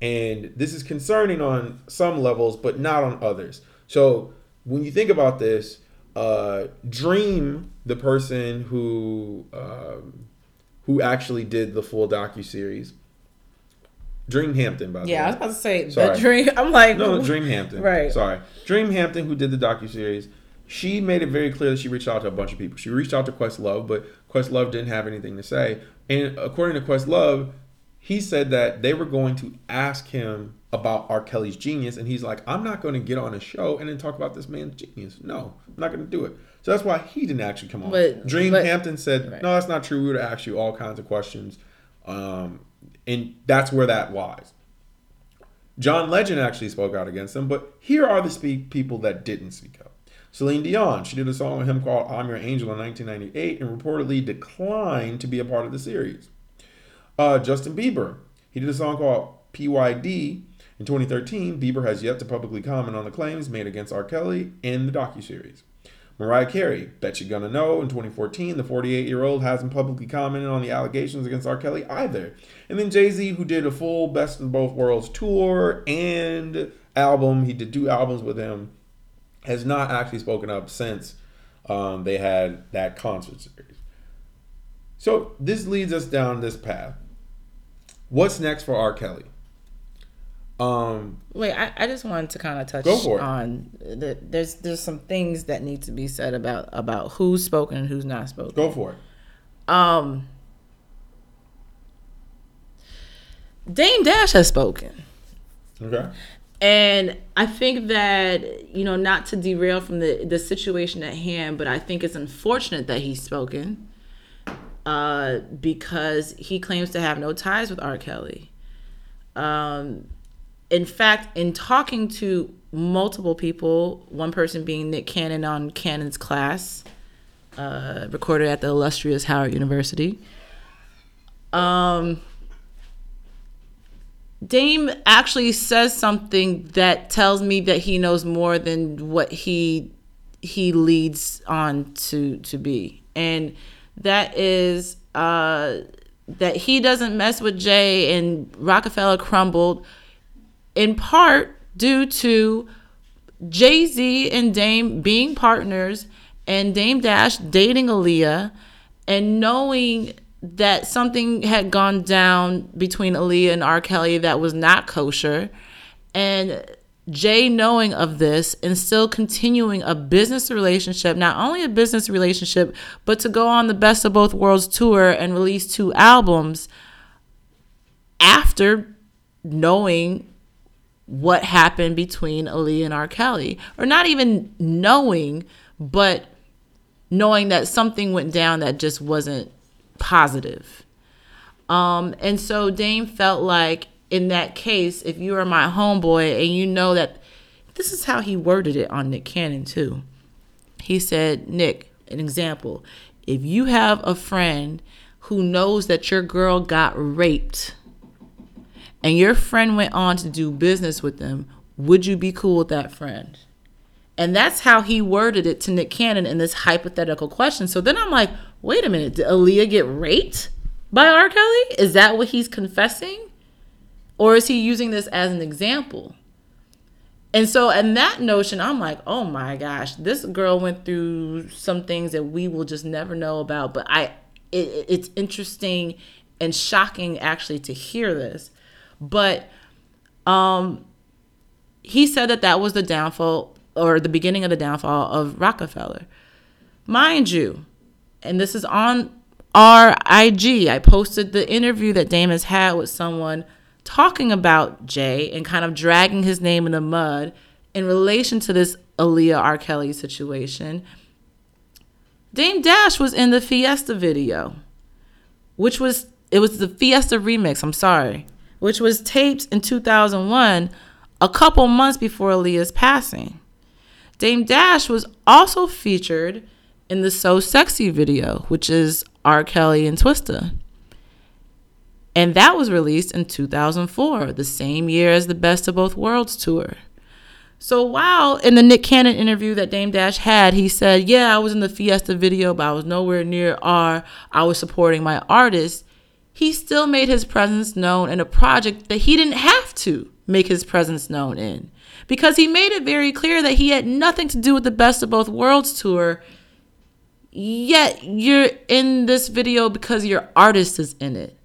and this is concerning on some levels, but not on others. So when you think about this, uh, Dream, the person who um, who actually did the full docu series, Dream Hampton, by the way. Yeah, I was about to say Sorry. that dream. I'm like, No, Dream Hampton. Right. Sorry. Dream Hampton, who did the docu series, she made it very clear that she reached out to a bunch of people. She reached out to Questlove, but Questlove didn't have anything to say. And according to Questlove, he said that they were going to ask him about R. Kelly's genius, and he's like, I'm not going to get on a show and then talk about this man's genius. No, I'm not going to do it. So that's why he didn't actually come on. But- Dream but- Hampton said, Right. No, that's not true. We would asked you all kinds of questions. Um, and that's where that lies. John Legend actually spoke out against him, but here are the speak people that didn't speak up. Celine Dion, she did a song with him called I'm Your Angel in 1998 and reportedly declined to be a part of the series. Uh, Justin Bieber, he did a song called PYD in 2013. Bieber has yet to publicly comment on the claims made against R. Kelly in the docuseries. Mariah Carey, Bet you're Gonna Know, in 2014, the 48 year old hasn't publicly commented on the allegations against R. Kelly either. And then Jay Z, who did a full Best of Both Worlds tour and album, he did two albums with him, has not actually spoken up since um, they had that concert series. So this leads us down this path. What's next for R. Kelly? Um, Wait, I, I just wanted to kind of touch Go for it. on the, there's there's some things that need to be said about about who's spoken and who's not spoken. go for it. Um, Dame Dash has spoken. Okay. And I think that, you know, not to derail from the, the situation at hand, but I think it's unfortunate that he's spoken uh, because he claims to have no ties with R. Kelly. Um, in fact, in talking to multiple people, one person being Nick Cannon on Cannon's class, uh, recorded at the illustrious Howard University, um, Dame actually says something that tells me that he knows more than what he he leads on to to be, and that is uh, that he doesn't mess with Jay and Rockefeller crumbled in part due to Jay Z and Dame being partners and Dame Dash dating Aaliyah and knowing that something had gone down between Aaliyah and R. Kelly that was not kosher. And Jay knowing of this and still continuing a business relationship, not only a business relationship, but to go on the Best of Both Worlds tour and release two albums after knowing what happened between Ali and R. Kelly, or not even knowing, but knowing that something went down that just wasn't positive. Um, and so Dame felt like in that case, if you are my homeboy and you know that this is how he worded it on Nick Cannon too. He said, Nick, an example, if you have a friend who knows that your girl got raped and your friend went on to do business with them, would you be cool with that friend? And that's how he worded it to Nick Cannon in this hypothetical question. So then I'm like, wait a minute, did Aaliyah get raped by R. Kelly? Is that what he's confessing? Or is he using this as an example? And so, in that notion, I'm like, oh my gosh, this girl went through some things that we will just never know about. But I, it, it's interesting and shocking actually to hear this. But, um, he said that that was the downfall or the beginning of the downfall of Rockefeller. Mind you, and this is on our IG. I posted the interview that Damon's had with someone talking about Jay and kind of dragging his name in the mud in relation to this Aaliyah R. Kelly situation. Dame Dash was in the Fiesta video, which was it was the Fiesta remix, I'm sorry, which was taped in 2001, a couple months before Aaliyah's passing. Dame Dash was also featured in the So Sexy video, which is R. Kelly and Twista. And that was released in 2004, the same year as the Best of Both Worlds tour. So while in the Nick Cannon interview that Dame Dash had, he said, Yeah, I was in the Fiesta video, but I was nowhere near R. I was supporting my artist. He still made his presence known in a project that he didn't have to make his presence known in. Because he made it very clear that he had nothing to do with the Best of Both Worlds tour. Yet you're in this video because your artist is in it.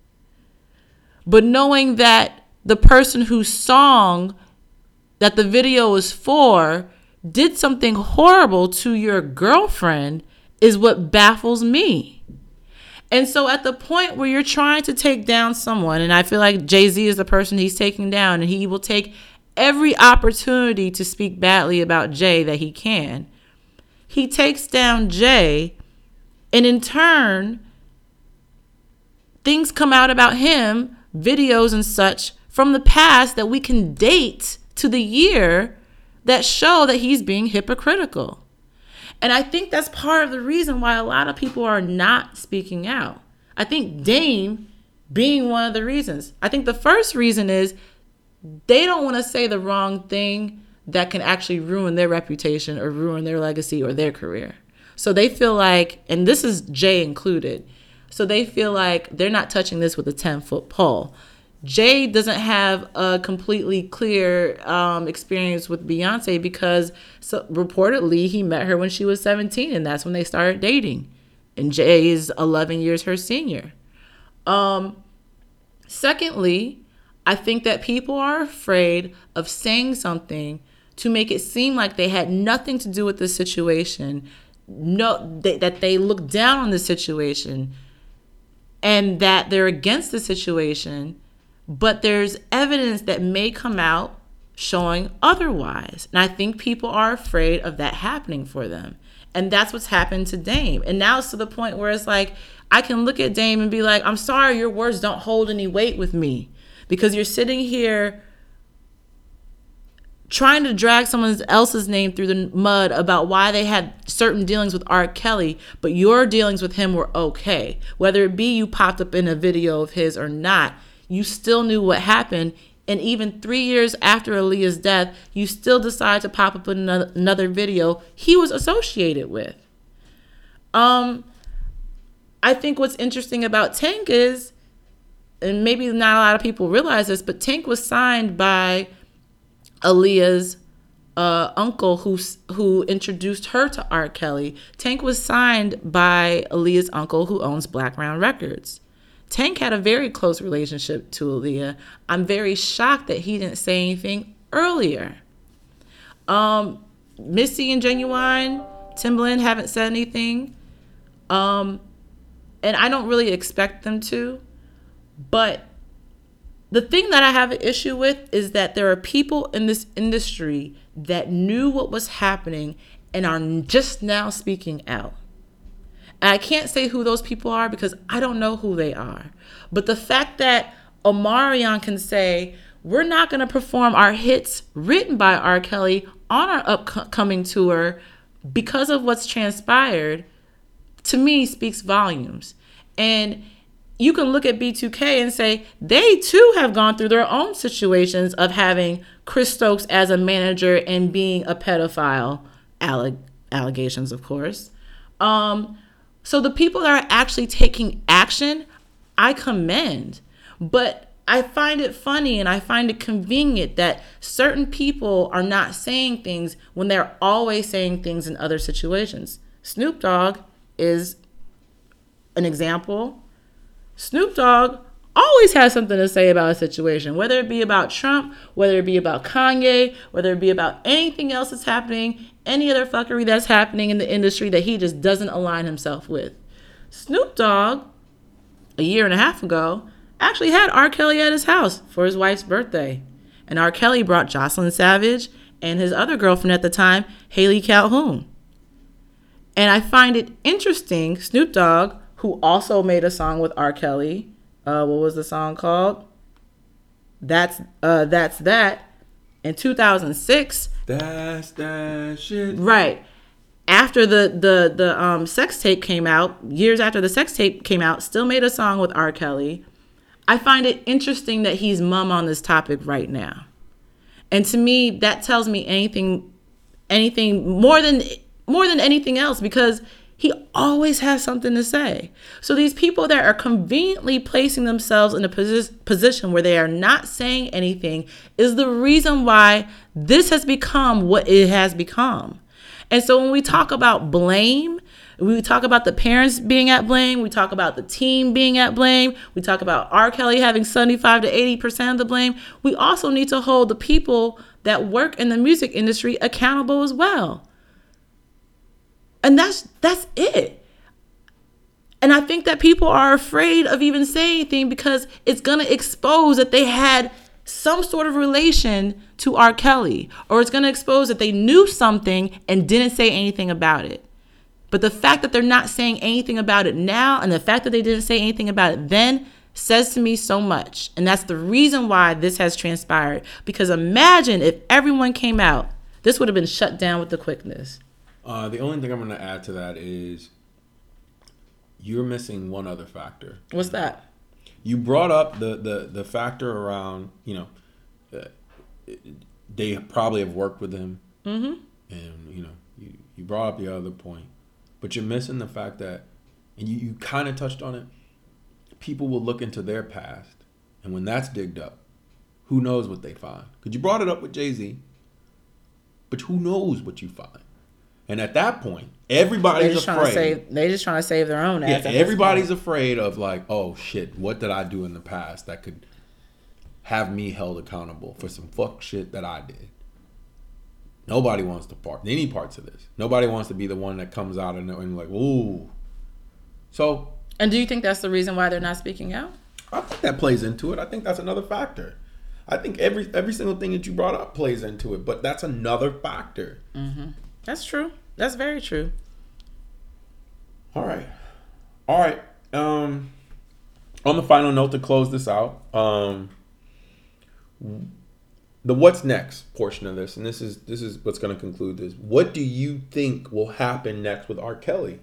But knowing that the person whose song that the video is for did something horrible to your girlfriend is what baffles me. And so at the point where you're trying to take down someone, and I feel like Jay Z is the person he's taking down, and he will take every opportunity to speak badly about Jay that he can. He takes down Jay, and in turn, things come out about him videos and such from the past that we can date to the year that show that he's being hypocritical. And I think that's part of the reason why a lot of people are not speaking out. I think Dame being one of the reasons. I think the first reason is they don't want to say the wrong thing that can actually ruin their reputation or ruin their legacy or their career. So they feel like, and this is Jay included, so they feel like they're not touching this with a 10 foot pole. Jay doesn't have a completely clear um, experience with Beyonce because so, reportedly he met her when she was 17 and that's when they started dating. And Jay is 11 years her senior. Um, secondly, I think that people are afraid of saying something to make it seem like they had nothing to do with the situation, no, they, that they look down on the situation and that they're against the situation, but there's evidence that may come out showing otherwise. And I think people are afraid of that happening for them. And that's what's happened to Dame. And now it's to the point where it's like, I can look at Dame and be like, I'm sorry, your words don't hold any weight with me because you're sitting here trying to drag someone else's name through the mud about why they had certain dealings with R. Kelly, but your dealings with him were okay. Whether it be you popped up in a video of his or not, you still knew what happened. And even three years after Aaliyah's death, you still decide to pop up another, another video he was associated with. Um, I think what's interesting about Tank is, and maybe not a lot of people realize this, but Tank was signed by Aaliyah's uh, uncle who who introduced her to R. Kelly. Tank was signed by Aaliyah's uncle who owns Blackground Records. Tank had a very close relationship to Aaliyah. I'm very shocked that he didn't say anything earlier. Um, Missy and Ginuwine, Timbaland haven't said anything. Um, and I don't really expect them to. But the thing that I have an issue with is that there are people in this industry that knew what was happening and are just now speaking out. And I can't say who those people are because I don't know who they are. But the fact that Omarion can say, we're not going to perform our hits written by R. Kelly on our upcoming tour because of what's transpired to me speaks volumes. And you can look at B2K and say they too have gone through their own situations of having Chris Stokes as a manager and being a pedophile, alleg- allegations, of course. Um, so the people that are actually taking action, I commend. But I find it funny and I find it convenient that certain people are not saying things when they're always saying things in other situations. Snoop Dogg is an example. Snoop Dogg always has something to say about a situation, whether it be about Trump, whether it be about Kanye, whether it be about anything else that's happening, any other fuckery that's happening in the industry that he just doesn't align himself with. Snoop Dogg, a year and a half ago, actually had R. Kelly at his house for his wife's birthday. And R. Kelly brought Jocelyn Savage and his other girlfriend at the time, Halle Calhoun. And I find it interesting, Snoop Dogg, who also made a song with R. Kelly, uh, what was the song called? That's uh, that's that. In 2006, That's that shit. right after the the the um, sex tape came out, years after the sex tape came out, still made a song with R. Kelly. I find it interesting that he's mum on this topic right now, and to me, that tells me anything, anything more than more than anything else because he always has something to say. So these people that are conveniently placing themselves in a posi- position where they are not saying anything is the reason why this has become what it has become. And so when we talk about blame, we talk about the parents being at blame, we talk about the team being at blame, we talk about R. Kelly having 75 to 80% of the blame. We also need to hold the people that work in the music industry accountable as well. And that's that's it. And I think that people are afraid of even saying anything because it's gonna expose that they had some sort of relation to R. Kelly, or it's gonna expose that they knew something and didn't say anything about it. But the fact that they're not saying anything about it now, and the fact that they didn't say anything about it then, says to me so much. And that's the reason why this has transpired. Because imagine if everyone came out, this would have been shut down with the quickness. Uh, the only thing I'm going to add to that is you're missing one other factor. What's that? You brought up the the the factor around you know uh, they probably have worked with him, mm-hmm. and you know you, you brought up the other point, but you're missing the fact that and you, you kind of touched on it. People will look into their past, and when that's digged up, who knows what they find? Because you brought it up with Jay Z, but who knows what you find? And at that point, everybody's just afraid. save. They just trying to save their own ass. Yeah, everybody's afraid of like, oh shit, what did I do in the past that could have me held accountable for some fuck shit that I did? Nobody wants to part any parts of this. Nobody wants to be the one that comes out and, and like, ooh. So And do you think that's the reason why they're not speaking out? I think that plays into it. I think that's another factor. I think every every single thing that you brought up plays into it, but that's another factor. Mm-hmm. That's true. That's very true. All right. All right. Um on the final note to close this out, um the what's next portion of this, and this is this is what's going to conclude this. What do you think will happen next with R. Kelly?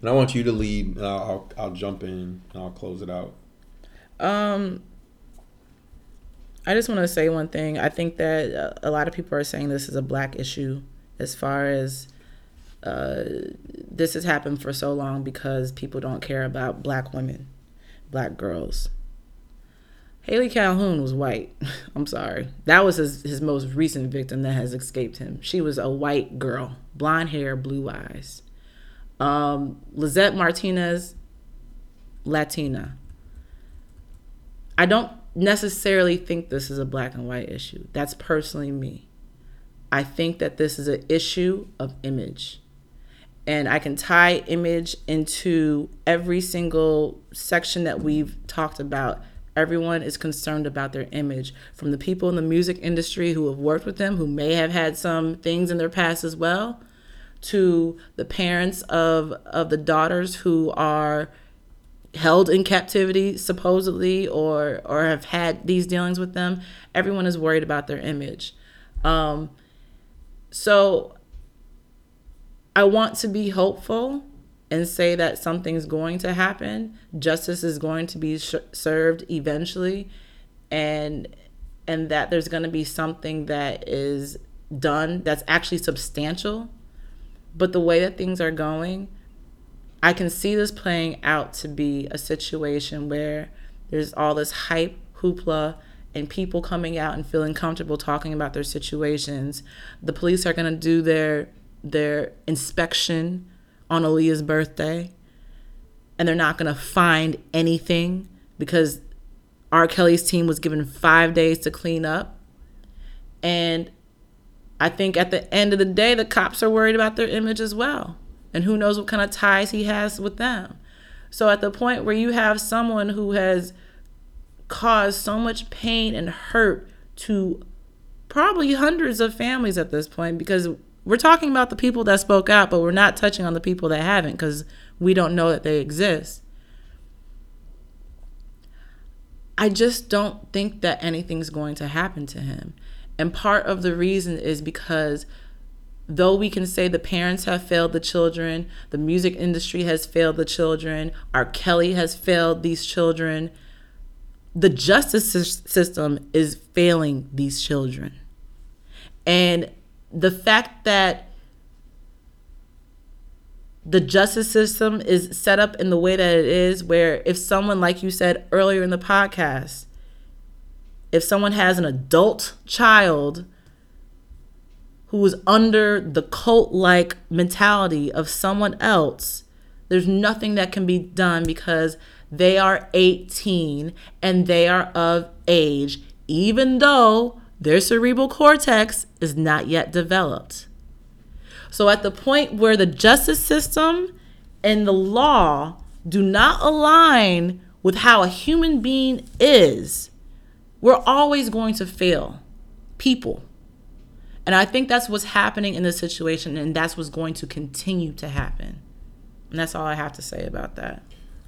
And I want you to lead. And I'll, I'll I'll jump in and I'll close it out. Um, I just want to say one thing. I think that uh, a lot of people are saying this is a black issue as far as uh, this has happened for so long because people don't care about black women, black girls. Halle Calhoun was white. [laughs] I'm sorry. That was his, his most recent victim that has escaped him. She was a white girl, blonde hair, blue eyes. Um, Lizette Martinez, Latina. I don't necessarily think this is a black and white issue. That's personally me. I think that this is an issue of image. And I can tie image into every single section that we've talked about. Everyone is concerned about their image, from the people in the music industry who have worked with them, who may have had some things in their past as well, to the parents of of the daughters who are held in captivity supposedly or or have had these dealings with them everyone is worried about their image um so i want to be hopeful and say that something's going to happen. Justice is going to be sh- served eventually, and and that there's going to be something that is done that's actually substantial. But the way that things are going, I can see this playing out to be a situation where there's all this hype, hoopla, and people coming out and feeling comfortable talking about their situations. The police are going to do their their inspection on Aaliyah's birthday, and they're not going to find anything because R. Kelly's team was given five days to clean up. And I think at the end of the day, the cops are worried about their image as well. And who knows what kind of ties he has with them. So at the point where you have someone who has caused so much pain and hurt to probably hundreds of families at this point, because we're talking about the people that spoke out, but we're not touching on the people that haven't because we don't know that they exist. I just don't think that anything's going to happen to him. And part of the reason is because though we can say the parents have failed the children, the music industry has failed the children, R. Kelly has failed these children, the justice system is failing these children. And the fact that the justice system is set up in the way that it is, where if someone, like you said earlier in the podcast, if someone has an adult child who is under the cult like mentality of someone else, there's nothing that can be done because they are 18 and they are of age, even though their cerebral cortex is not yet developed. So, at the point where the justice system and the law do not align with how a human being is, we're always going to fail people. And I think that's what's happening in this situation, and that's what's going to continue to happen. And that's all I have to say about that.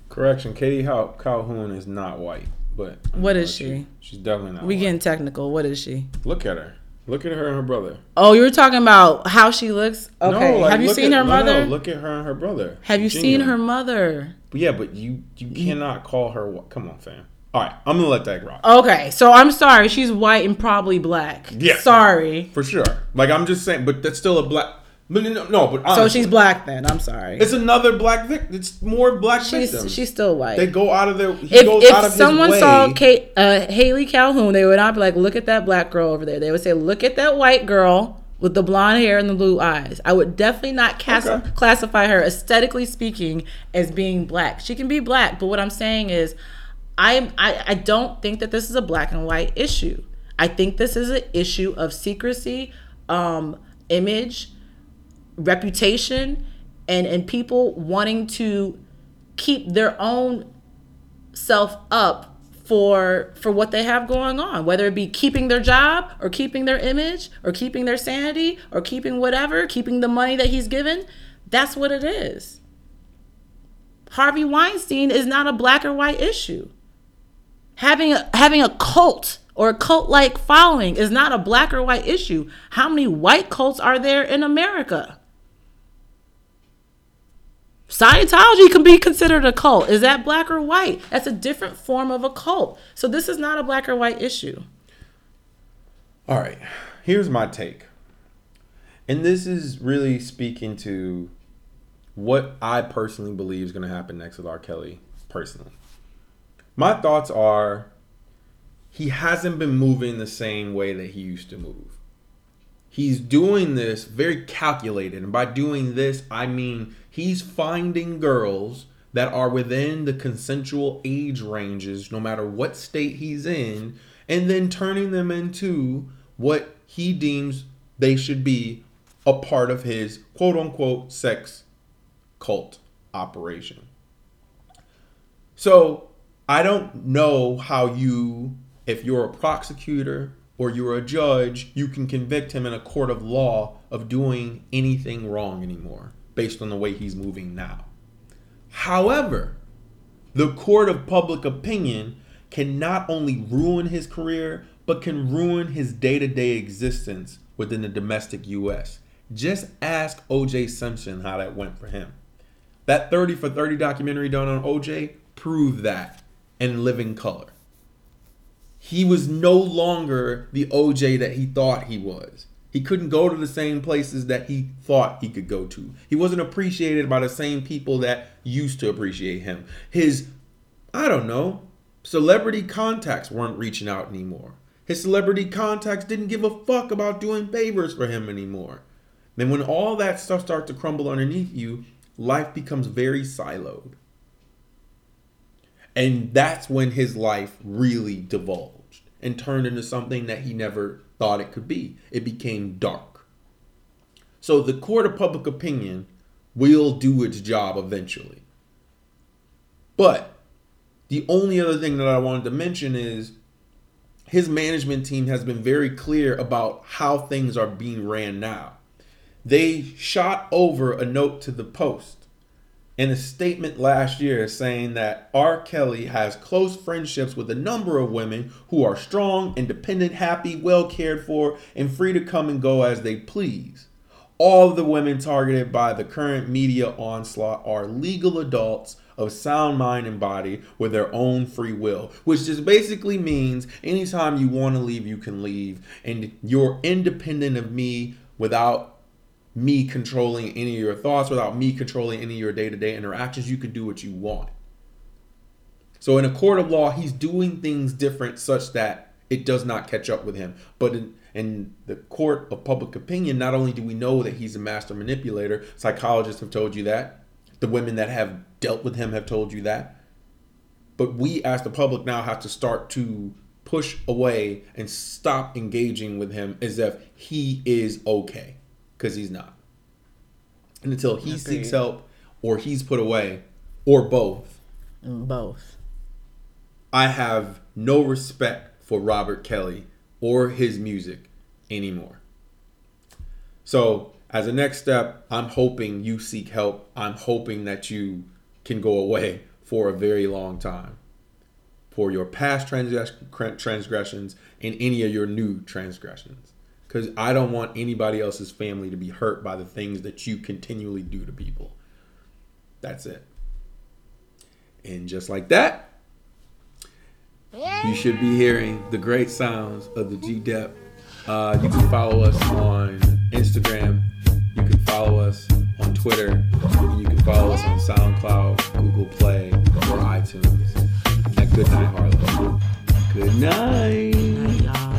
Correction: Katie Calhoun is not white, but what is she? She's definitely not. We white. getting technical. What is she? Look at her. Look at her and her brother. Oh, you were talking about how she looks. Okay, No, like, have you seen at- her mother? No, look at her and her brother. have you seen her mother? But yeah, but you you cannot call her. wh- Come on, fam. All right, I'm gonna let that rock Okay, so I'm sorry. She's white and probably black. Yeah. Sorry. for sure. Like I'm just saying, but that's still a black. But no, no but So she's black then. I'm sorry. It's another black victim. It's more black She's victims. she's still white. they go out of their. He if goes out if someone saw Kate uh, Halle Calhoun, they would not be like, "Look at that black girl over there." They would say, "Look at that white girl with the blonde hair and the blue eyes." I would definitely not cas- Okay. classify her aesthetically speaking as being black. She can be black, but what I'm saying is, I I, I don't think that this is a black and white issue. I think this is an issue of secrecy, um, image, reputation, and and people wanting to keep their own self up for for what they have going on whether it be keeping their job or keeping their image or keeping their sanity or keeping whatever keeping the money that he's given that's what it is. Harvey weinstein is not a black or white issue. Having a, having a cult or a cult like following is not a black or white issue. How many white cults are there in america Scientology can be considered a cult. Is that black or white? That's a different form of a cult. So this is not a black or white issue. All right, here's my take. And this is really speaking to what I personally believe is going to happen next with R. Kelly, personally. My thoughts are he hasn't been moving the same way that he used to move. He's doing this very calculated. And by doing this, I mean he's finding girls that are within the consensual age ranges, no matter what state he's in, and then turning them into what he deems they should be a part of his quote unquote sex cult operation. So I don't know how you, if you're a prosecutor or you're a judge, you can convict him in a court of law of doing anything wrong anymore based on the way he's moving now. However, the court of public opinion can not only ruin his career, but can ruin his day to day existence within the domestic US. Just ask OJ Simpson how that went for him. That 30 for 30 documentary done on OJ proved that in living color. He was no longer the OJ that he thought he was. He couldn't go to the same places that he thought he could go to. He wasn't appreciated by the same people that used to appreciate him. His, I don't know, celebrity contacts weren't reaching out anymore. His celebrity contacts didn't give a fuck about doing favors for him anymore. Then when all that stuff starts to crumble underneath you, life becomes very siloed. And that's when his life really divulged and turned into something that he never thought it could be. It became dark. So the court of public opinion will do its job eventually. But the only other thing that I wanted to mention is his management team has been very clear about how things are being ran now. They shot over a note to the Post in a statement last year saying that R. Kelly has close friendships with a number of women who are strong, independent, happy, well cared for, and free to come and go as they please. All of the women targeted by the current media onslaught are legal adults of sound mind and body with their own free will, which just basically means anytime you want to leave, you can leave, and you're independent of me without me controlling any of your thoughts, without me controlling any of your day to day interactions. You can do what you want. So, in a court of law, he's doing things different such that it does not catch up with him. But in, in the court of public opinion, not only do we know that he's a master manipulator, psychologists have told you that, the women that have dealt with him have told you that. But we, as the public, now have to start to push away and stop engaging with him as if he is okay because he's not. And until he Agreed. seeks help or he's put away or both, Mm, Both. I have no respect for Robert Kelly or his music anymore. So, as a next step, I'm hoping you seek help. I'm hoping that you can go away for a very long time for your past transgress- transgressions and any of your new transgressions. Because I don't want anybody else's family to be hurt by the things that you continually do to people. That's it. And just like that, you should be hearing the great sounds of the G Dep. Uh, you can follow us on Instagram. You can follow us on Twitter. You can follow us on SoundCloud, Google Play, or iTunes. And good night, Harlow. Good night.